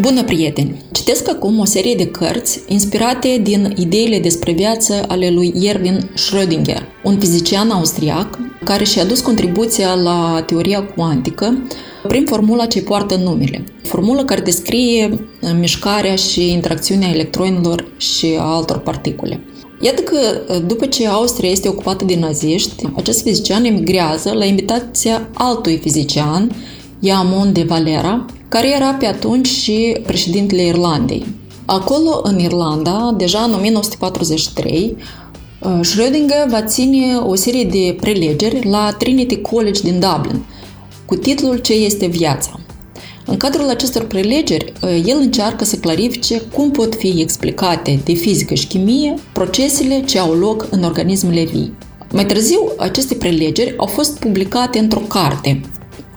Bună, prieteni! Citesc acum o serie de cărți inspirate din ideile despre viață ale lui Erwin Schrödinger, un fizician austriac care și-a dus contribuția la teoria cuantică prin formula ce poartă numele. Formula care descrie uh, mișcarea și interacțiunea electronilor și a altor particule. Iată că, uh, după ce Austria este ocupată de naziști, acest fizician emigrează la invitația altui fizician, Iamon de Valera, care era pe atunci și președintele Irlandei. Acolo, în Irlanda, deja în 1943, uh, Schrödinger va ține o serie de prelegeri la Trinity College din Dublin, cu titlul Ce este viața. În cadrul acestor prelegeri, uh, el încearcă să clarifice cum pot fi explicate de fizică și chimie procesele ce au loc în organismele vii. Mai târziu, aceste prelegeri au fost publicate într-o carte,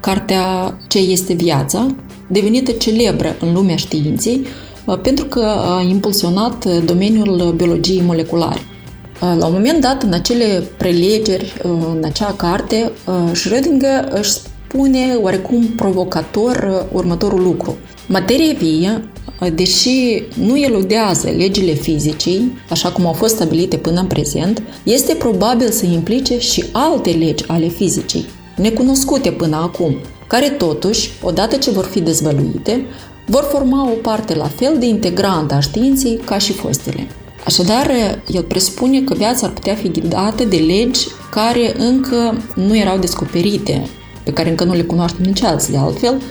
cartea Ce este viața, devenită celebră în lumea științei uh, pentru că a impulsionat uh, domeniul biologiei moleculare. Uh, la un moment dat, în acele prelegeri, în acea carte, Schrödinger își spune oarecum provocator următorul lucru. Materia vie, deși nu eludează legile fizicii, așa cum au fost stabilite până în prezent, este probabil să implice și alte legi ale fizicii, necunoscute până acum, care totuși, odată ce vor fi dezvăluite, vor forma o parte la fel de integrantă a științei ca și fostele. Așadar, el presupune că viața ar putea fi ghidată de legi care încă nu erau descoperite, pe care încă nu le cunoaștem nici alții de altfel,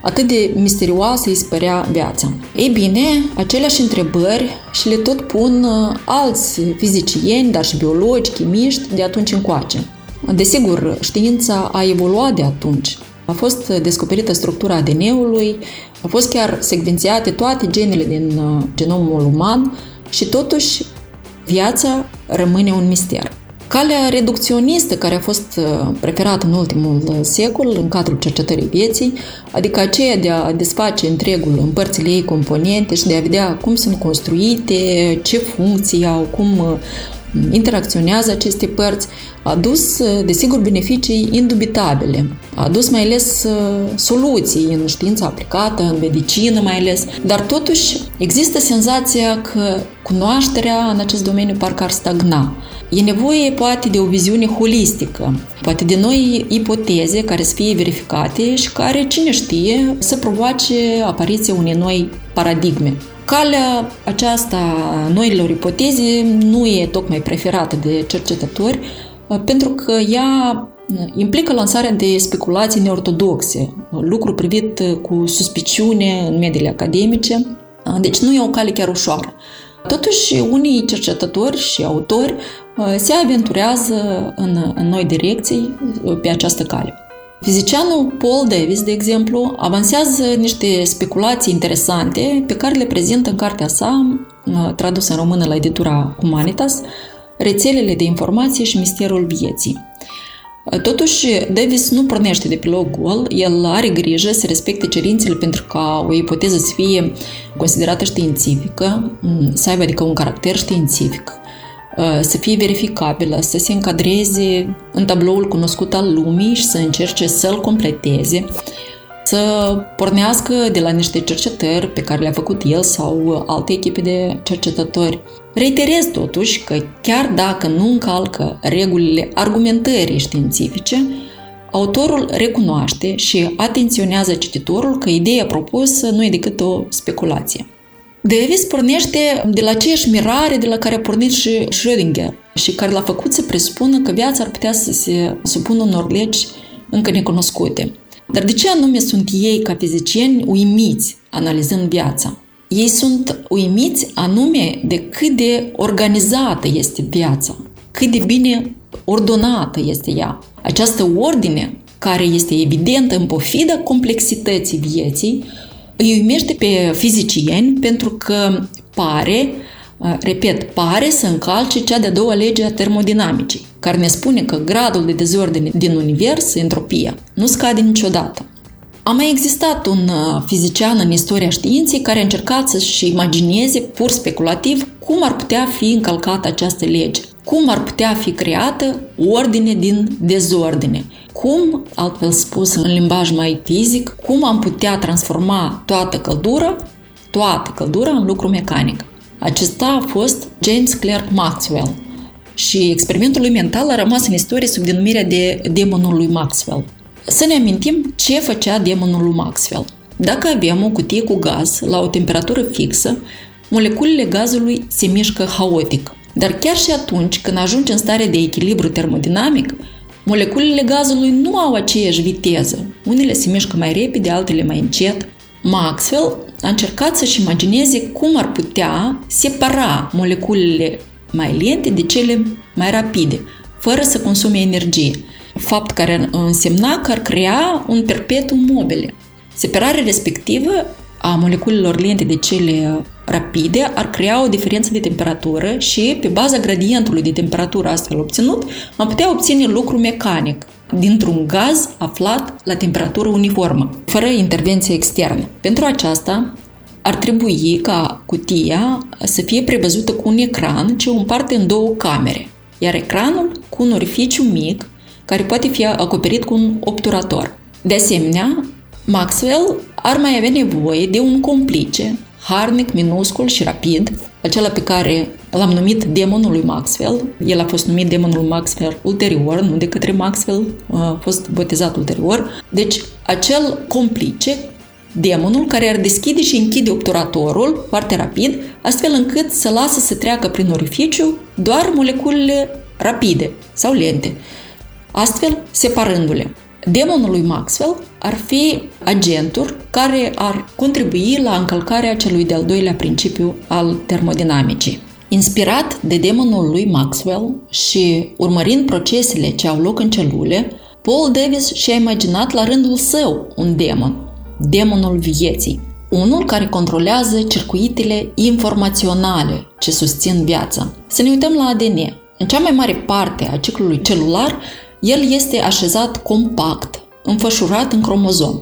atât de misterioasă îi spărea viața. Ei bine, aceleași întrebări și le tot pun uh, alți fizicieni, dar și biologi, chimiști de atunci încoace. Desigur, știința a evoluat de atunci, a fost descoperită structura ADN-ului, au fost chiar secvențiate toate genele din uh, genomul uman și totuși viața rămâne un mister. Calea reducționistă care a fost uh, preferată în ultimul uh, secol în cadrul cercetării vieții, adică aceea de a desface întregul în părțile ei componente și de a vedea cum sunt construite, ce funcții au, cum interacționează aceste părți, a adus, desigur, beneficii indubitabile. A adus mai ales uh, soluții în știința aplicată, în medicină mai ales, dar totuși există senzația că cunoașterea în acest domeniu parcă ar stagna. E nevoie poate de o viziune holistică, poate de noi ipoteze care să fie verificate și care, cine știe, să provoace apariția unei noi paradigme. Calea aceasta a noilor ipoteze nu e tocmai preferată de cercetători, uh, pentru că ea uh, implică lansarea de speculații neortodoxe, lucru privit uh, cu suspiciune în mediile academice, deci nu e o cale chiar ușoară. Totuși, unii cercetători și autori se aventurează în, în noi direcții pe această cale. Fizicianul Paul Davis, de exemplu, avansează niște speculații interesante pe care le prezintă în cartea sa, uh, tradusă în română la editura Humanitas, Rețelele de informație și misterul vieții. Uh, totuși, Davis nu pornește de pe loc gol, el are grijă să respecte cerințele pentru ca o ipoteză să fie considerată științifică, mm, să aibă adică un caracter științific, Uh, să fie verificabilă, să se încadreze în tabloul cunoscut al lumii și să încerce să-l completeze, să pornească de la niște cercetări pe care le-a făcut el sau alte echipe de cercetători. Reiterez totuși că chiar dacă nu încalcă regulile argumentării științifice, autorul recunoaște și atenționează cititorul că ideea propusă nu e decât o speculație. Davis pornește de la aceeași mirare de la care a pornit și Schrödinger și care l-a făcut să presupună că viața ar putea să se supună unor legi încă necunoscute. Dar de ce anume sunt ei, ca fizicieni, uimiți analizând viața? Ei sunt uimiți anume de cât de organizată este viața, cât de bine ordonată este ea. Această ordine, care este evidentă în pofida complexității vieții, îi uimește pe fizicieni pentru că pare, repet, pare să încalce cea de-a doua lege a termodinamicii, care ne spune că gradul de dezordine din univers, entropia, nu scade niciodată. A mai existat un fizician în istoria științei care a încercat să-și imagineze pur speculativ cum ar putea fi încălcată această lege, cum ar putea fi creată ordine din dezordine, cum, altfel spus în limbaj mai fizic, cum am putea transforma toată căldura, toată căldura în lucru mecanic. Acesta a fost James Clerk Maxwell și experimentul lui mental a rămas în istorie sub denumirea de demonul lui Maxwell. Să ne amintim ce făcea demonul lui Maxwell. Dacă avem o cutie cu gaz la o temperatură fixă, moleculele gazului se mișcă haotic. Dar chiar și atunci când ajungi în stare de echilibru termodinamic, moleculele gazului nu au aceeași viteză. Unele se mișcă mai repede, altele mai încet. Maxwell a încercat să-și imagineze cum ar putea separa moleculele mai lente de cele mai rapide, fără să consume energie, fapt care însemna că ar crea un perpetuum mobile. Separarea respectivă a moleculelor lente de cele rapide ar crea o diferență de temperatură și, pe baza gradientului de temperatură astfel obținut, am putea obține lucru mecanic dintr-un gaz aflat la temperatură uniformă, fără intervenție externă. Pentru aceasta, ar trebui ca cutia să fie prevăzută cu un ecran ce o împarte în două camere, iar ecranul cu un orificiu mic care poate fi acoperit cu un obturator. De asemenea, Maxwell ar mai avea nevoie de un complice harnic, minuscul și rapid, acela pe care l-am numit demonul lui Maxwell. El a fost numit demonul Maxwell ulterior, nu de către Maxwell, a fost botezat ulterior. Deci, acel complice, demonul care ar deschide și închide obturatorul foarte rapid, astfel încât să lasă să treacă prin orificiu doar moleculele rapide sau lente, astfel separându-le. Demonul lui Maxwell ar fi agentul care ar contribui la încălcarea celui de-al doilea principiu al termodinamicii. Inspirat de demonul lui Maxwell și urmărind procesele ce au loc în celule, Paul Davis și-a imaginat la rândul său un demon, demonul vieții, unul care controlează circuitele informaționale ce susțin viața. Să ne uităm la ADN. În cea mai mare parte a ciclului celular, el este așezat compact, înfășurat în cromozom.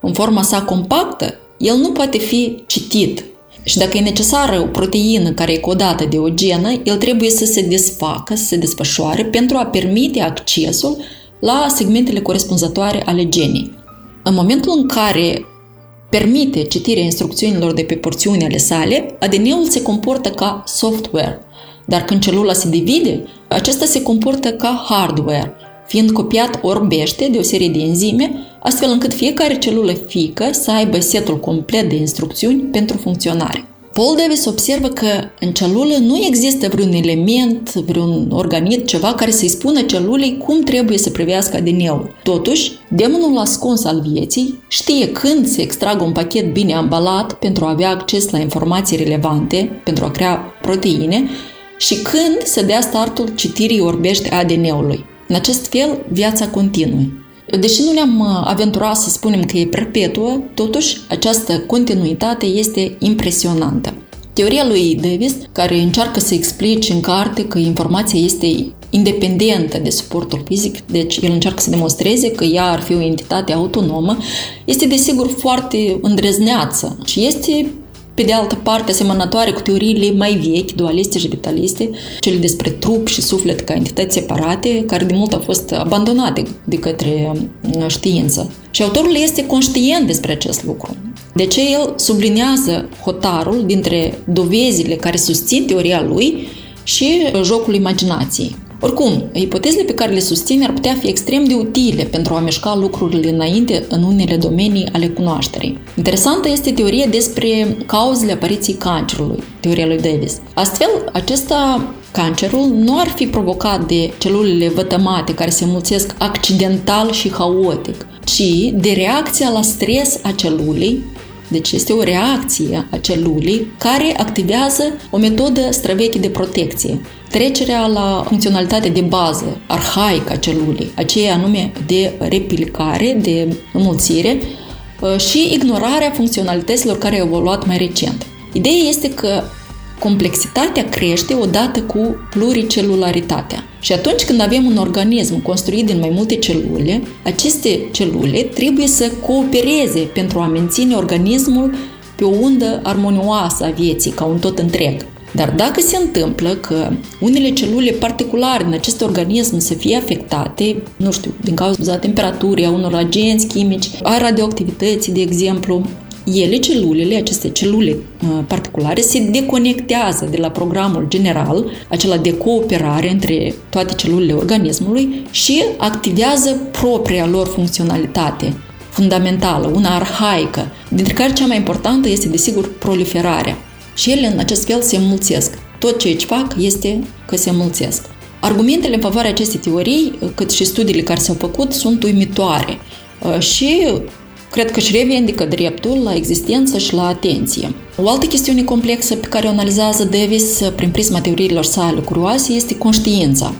În forma sa compactă, el nu poate fi citit. Și dacă e necesară o proteină care e codată de o genă, el trebuie să se desfacă, să se desfășoare pentru a permite accesul la segmentele corespunzătoare ale genii. În momentul în care permite citirea instrucțiunilor de pe porțiunile sale, ADN-ul se comportă ca software, dar când celula se divide, acesta se comportă ca hardware – fiind copiat orbește de o serie de enzime, astfel încât fiecare celulă fică să aibă setul complet de instrucțiuni pentru funcționare. Paul Davis observă că în celulă nu există vreun element, vreun organism, ceva care să-i spună celulei cum trebuie să privească ADN-ul. Totuși, demonul ascuns al vieții știe când să extragă un pachet bine ambalat pentru a avea acces la informații relevante, pentru a crea proteine, și când să dea startul citirii orbește ADN-ului. În acest fel, viața continuă. Deși nu ne-am uh, aventurat să spunem că e perpetuă, totuși această continuitate este impresionantă. Teoria lui Davis, care încearcă să explice în carte că informația este independentă de suportul fizic, deci el încearcă să demonstreze că ea ar fi o entitate autonomă, este desigur foarte îndrăzneață și este pe de altă parte, asemănătoare cu teoriile mai vechi, dualiste și vitaliste, cele despre trup și suflet ca entități separate, care de mult au fost abandonate de către uh, știință. Și autorul este conștient despre acest lucru. De ce el sublinează hotarul dintre dovezile care susțin teoria lui și jocul imaginației. Oricum, ipotezele pe care le susține ar putea fi extrem de utile pentru a mișca lucrurile înainte în unele domenii ale cunoașterii. Interesantă este teoria despre cauzele apariției cancerului, teoria lui Davis. Astfel, acesta Cancerul nu ar fi provocat de celulele vătămate care se mulțesc accidental și haotic, ci de reacția la stres a celulei deci este o reacție a celulei care activează o metodă străveche de protecție. Trecerea la funcționalitatea de bază, arhaică a celulei, aceea anume de replicare, de înmulțire, uh, și ignorarea funcționalităților care au evoluat mai recent. Ideea este că complexitatea crește odată cu pluricelularitatea. Și atunci când avem un organism construit din mai multe celule, aceste celule trebuie să coopereze pentru a menține organismul pe o undă armonioasă a vieții, ca un tot întreg. Dar dacă se întâmplă că unele celule particulare în acest organism să fie afectate, nu știu, din cauza temperaturii, a unor agenți chimici, a radioactivității, de exemplu, ele, celulele, aceste celule uh, particulare, se deconectează de la programul general, acela de cooperare între toate celulele organismului și activează propria lor funcționalitate fundamentală, una arhaică, dintre care cea mai importantă este, desigur, proliferarea. Și ele, în acest fel, se înmulțesc. Tot ce își fac este că se înmulțesc. Argumentele în favoarea acestei teorii, cât și studiile care s-au făcut, sunt uimitoare uh, și cred că își revendică dreptul la existență și la atenție. O altă chestiune complexă pe care o analizează Davis prin prisma teoriilor sale curioase este conștiința.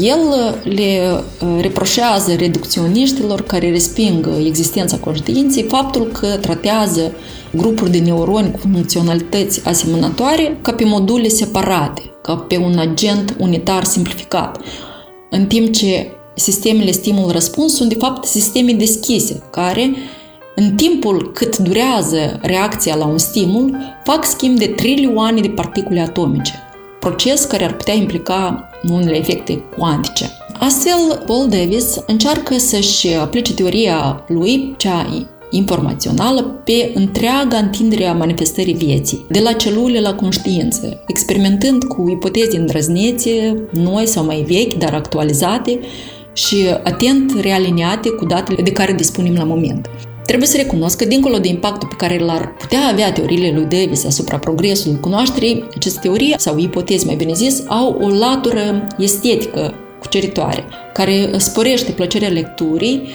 El le reproșează reducționiștilor care resping existența conștiinței faptul că tratează grupuri de neuroni cu funcționalități asemănătoare ca pe module separate, ca pe un agent unitar simplificat, în timp ce sistemele stimul-răspuns sunt de fapt sisteme deschise, care în timpul cât durează reacția la un stimul, fac schimb de trilioane de particule atomice, proces care ar putea implica unele efecte cuantice. Astfel, Paul Davis încearcă să-și aplice teoria lui, cea informațională, pe întreaga întindere a manifestării vieții, de la celule la conștiință, experimentând cu ipoteze îndrăznețe, noi sau mai vechi, dar actualizate, și atent realiniate cu datele de care dispunem la moment. Trebuie să recunosc că, dincolo de impactul pe care l-ar putea avea teoriile lui Davis asupra progresului cunoașterii, aceste teorii sau ipoteze, mai bine zis, au o latură estetică cuceritoare, care sporește plăcerea lecturii,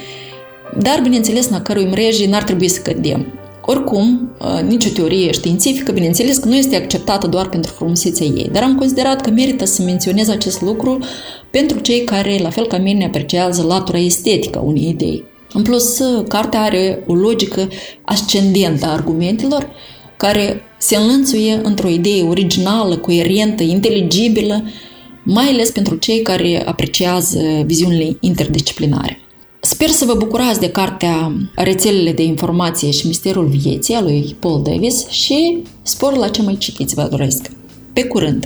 dar, bineînțeles, în a cărui mreji n-ar trebui să cădem. Oricum, ă, nicio teorie științifică, bineînțeles că nu este acceptată doar pentru frumusețea ei, dar am considerat că merită să menționez acest lucru pentru cei care, la fel ca mine, apreciază latura estetică a unei idei. În plus, cartea are o logică ascendentă a argumentelor care se înlănțuie într-o idee originală, coerentă, inteligibilă, mai ales pentru cei care apreciază viziunile interdisciplinare. Sper să vă bucurați de cartea Rețelele de informație și misterul vieții a lui Paul Davis și spor la ce mai citiți vă doresc. Pe curând!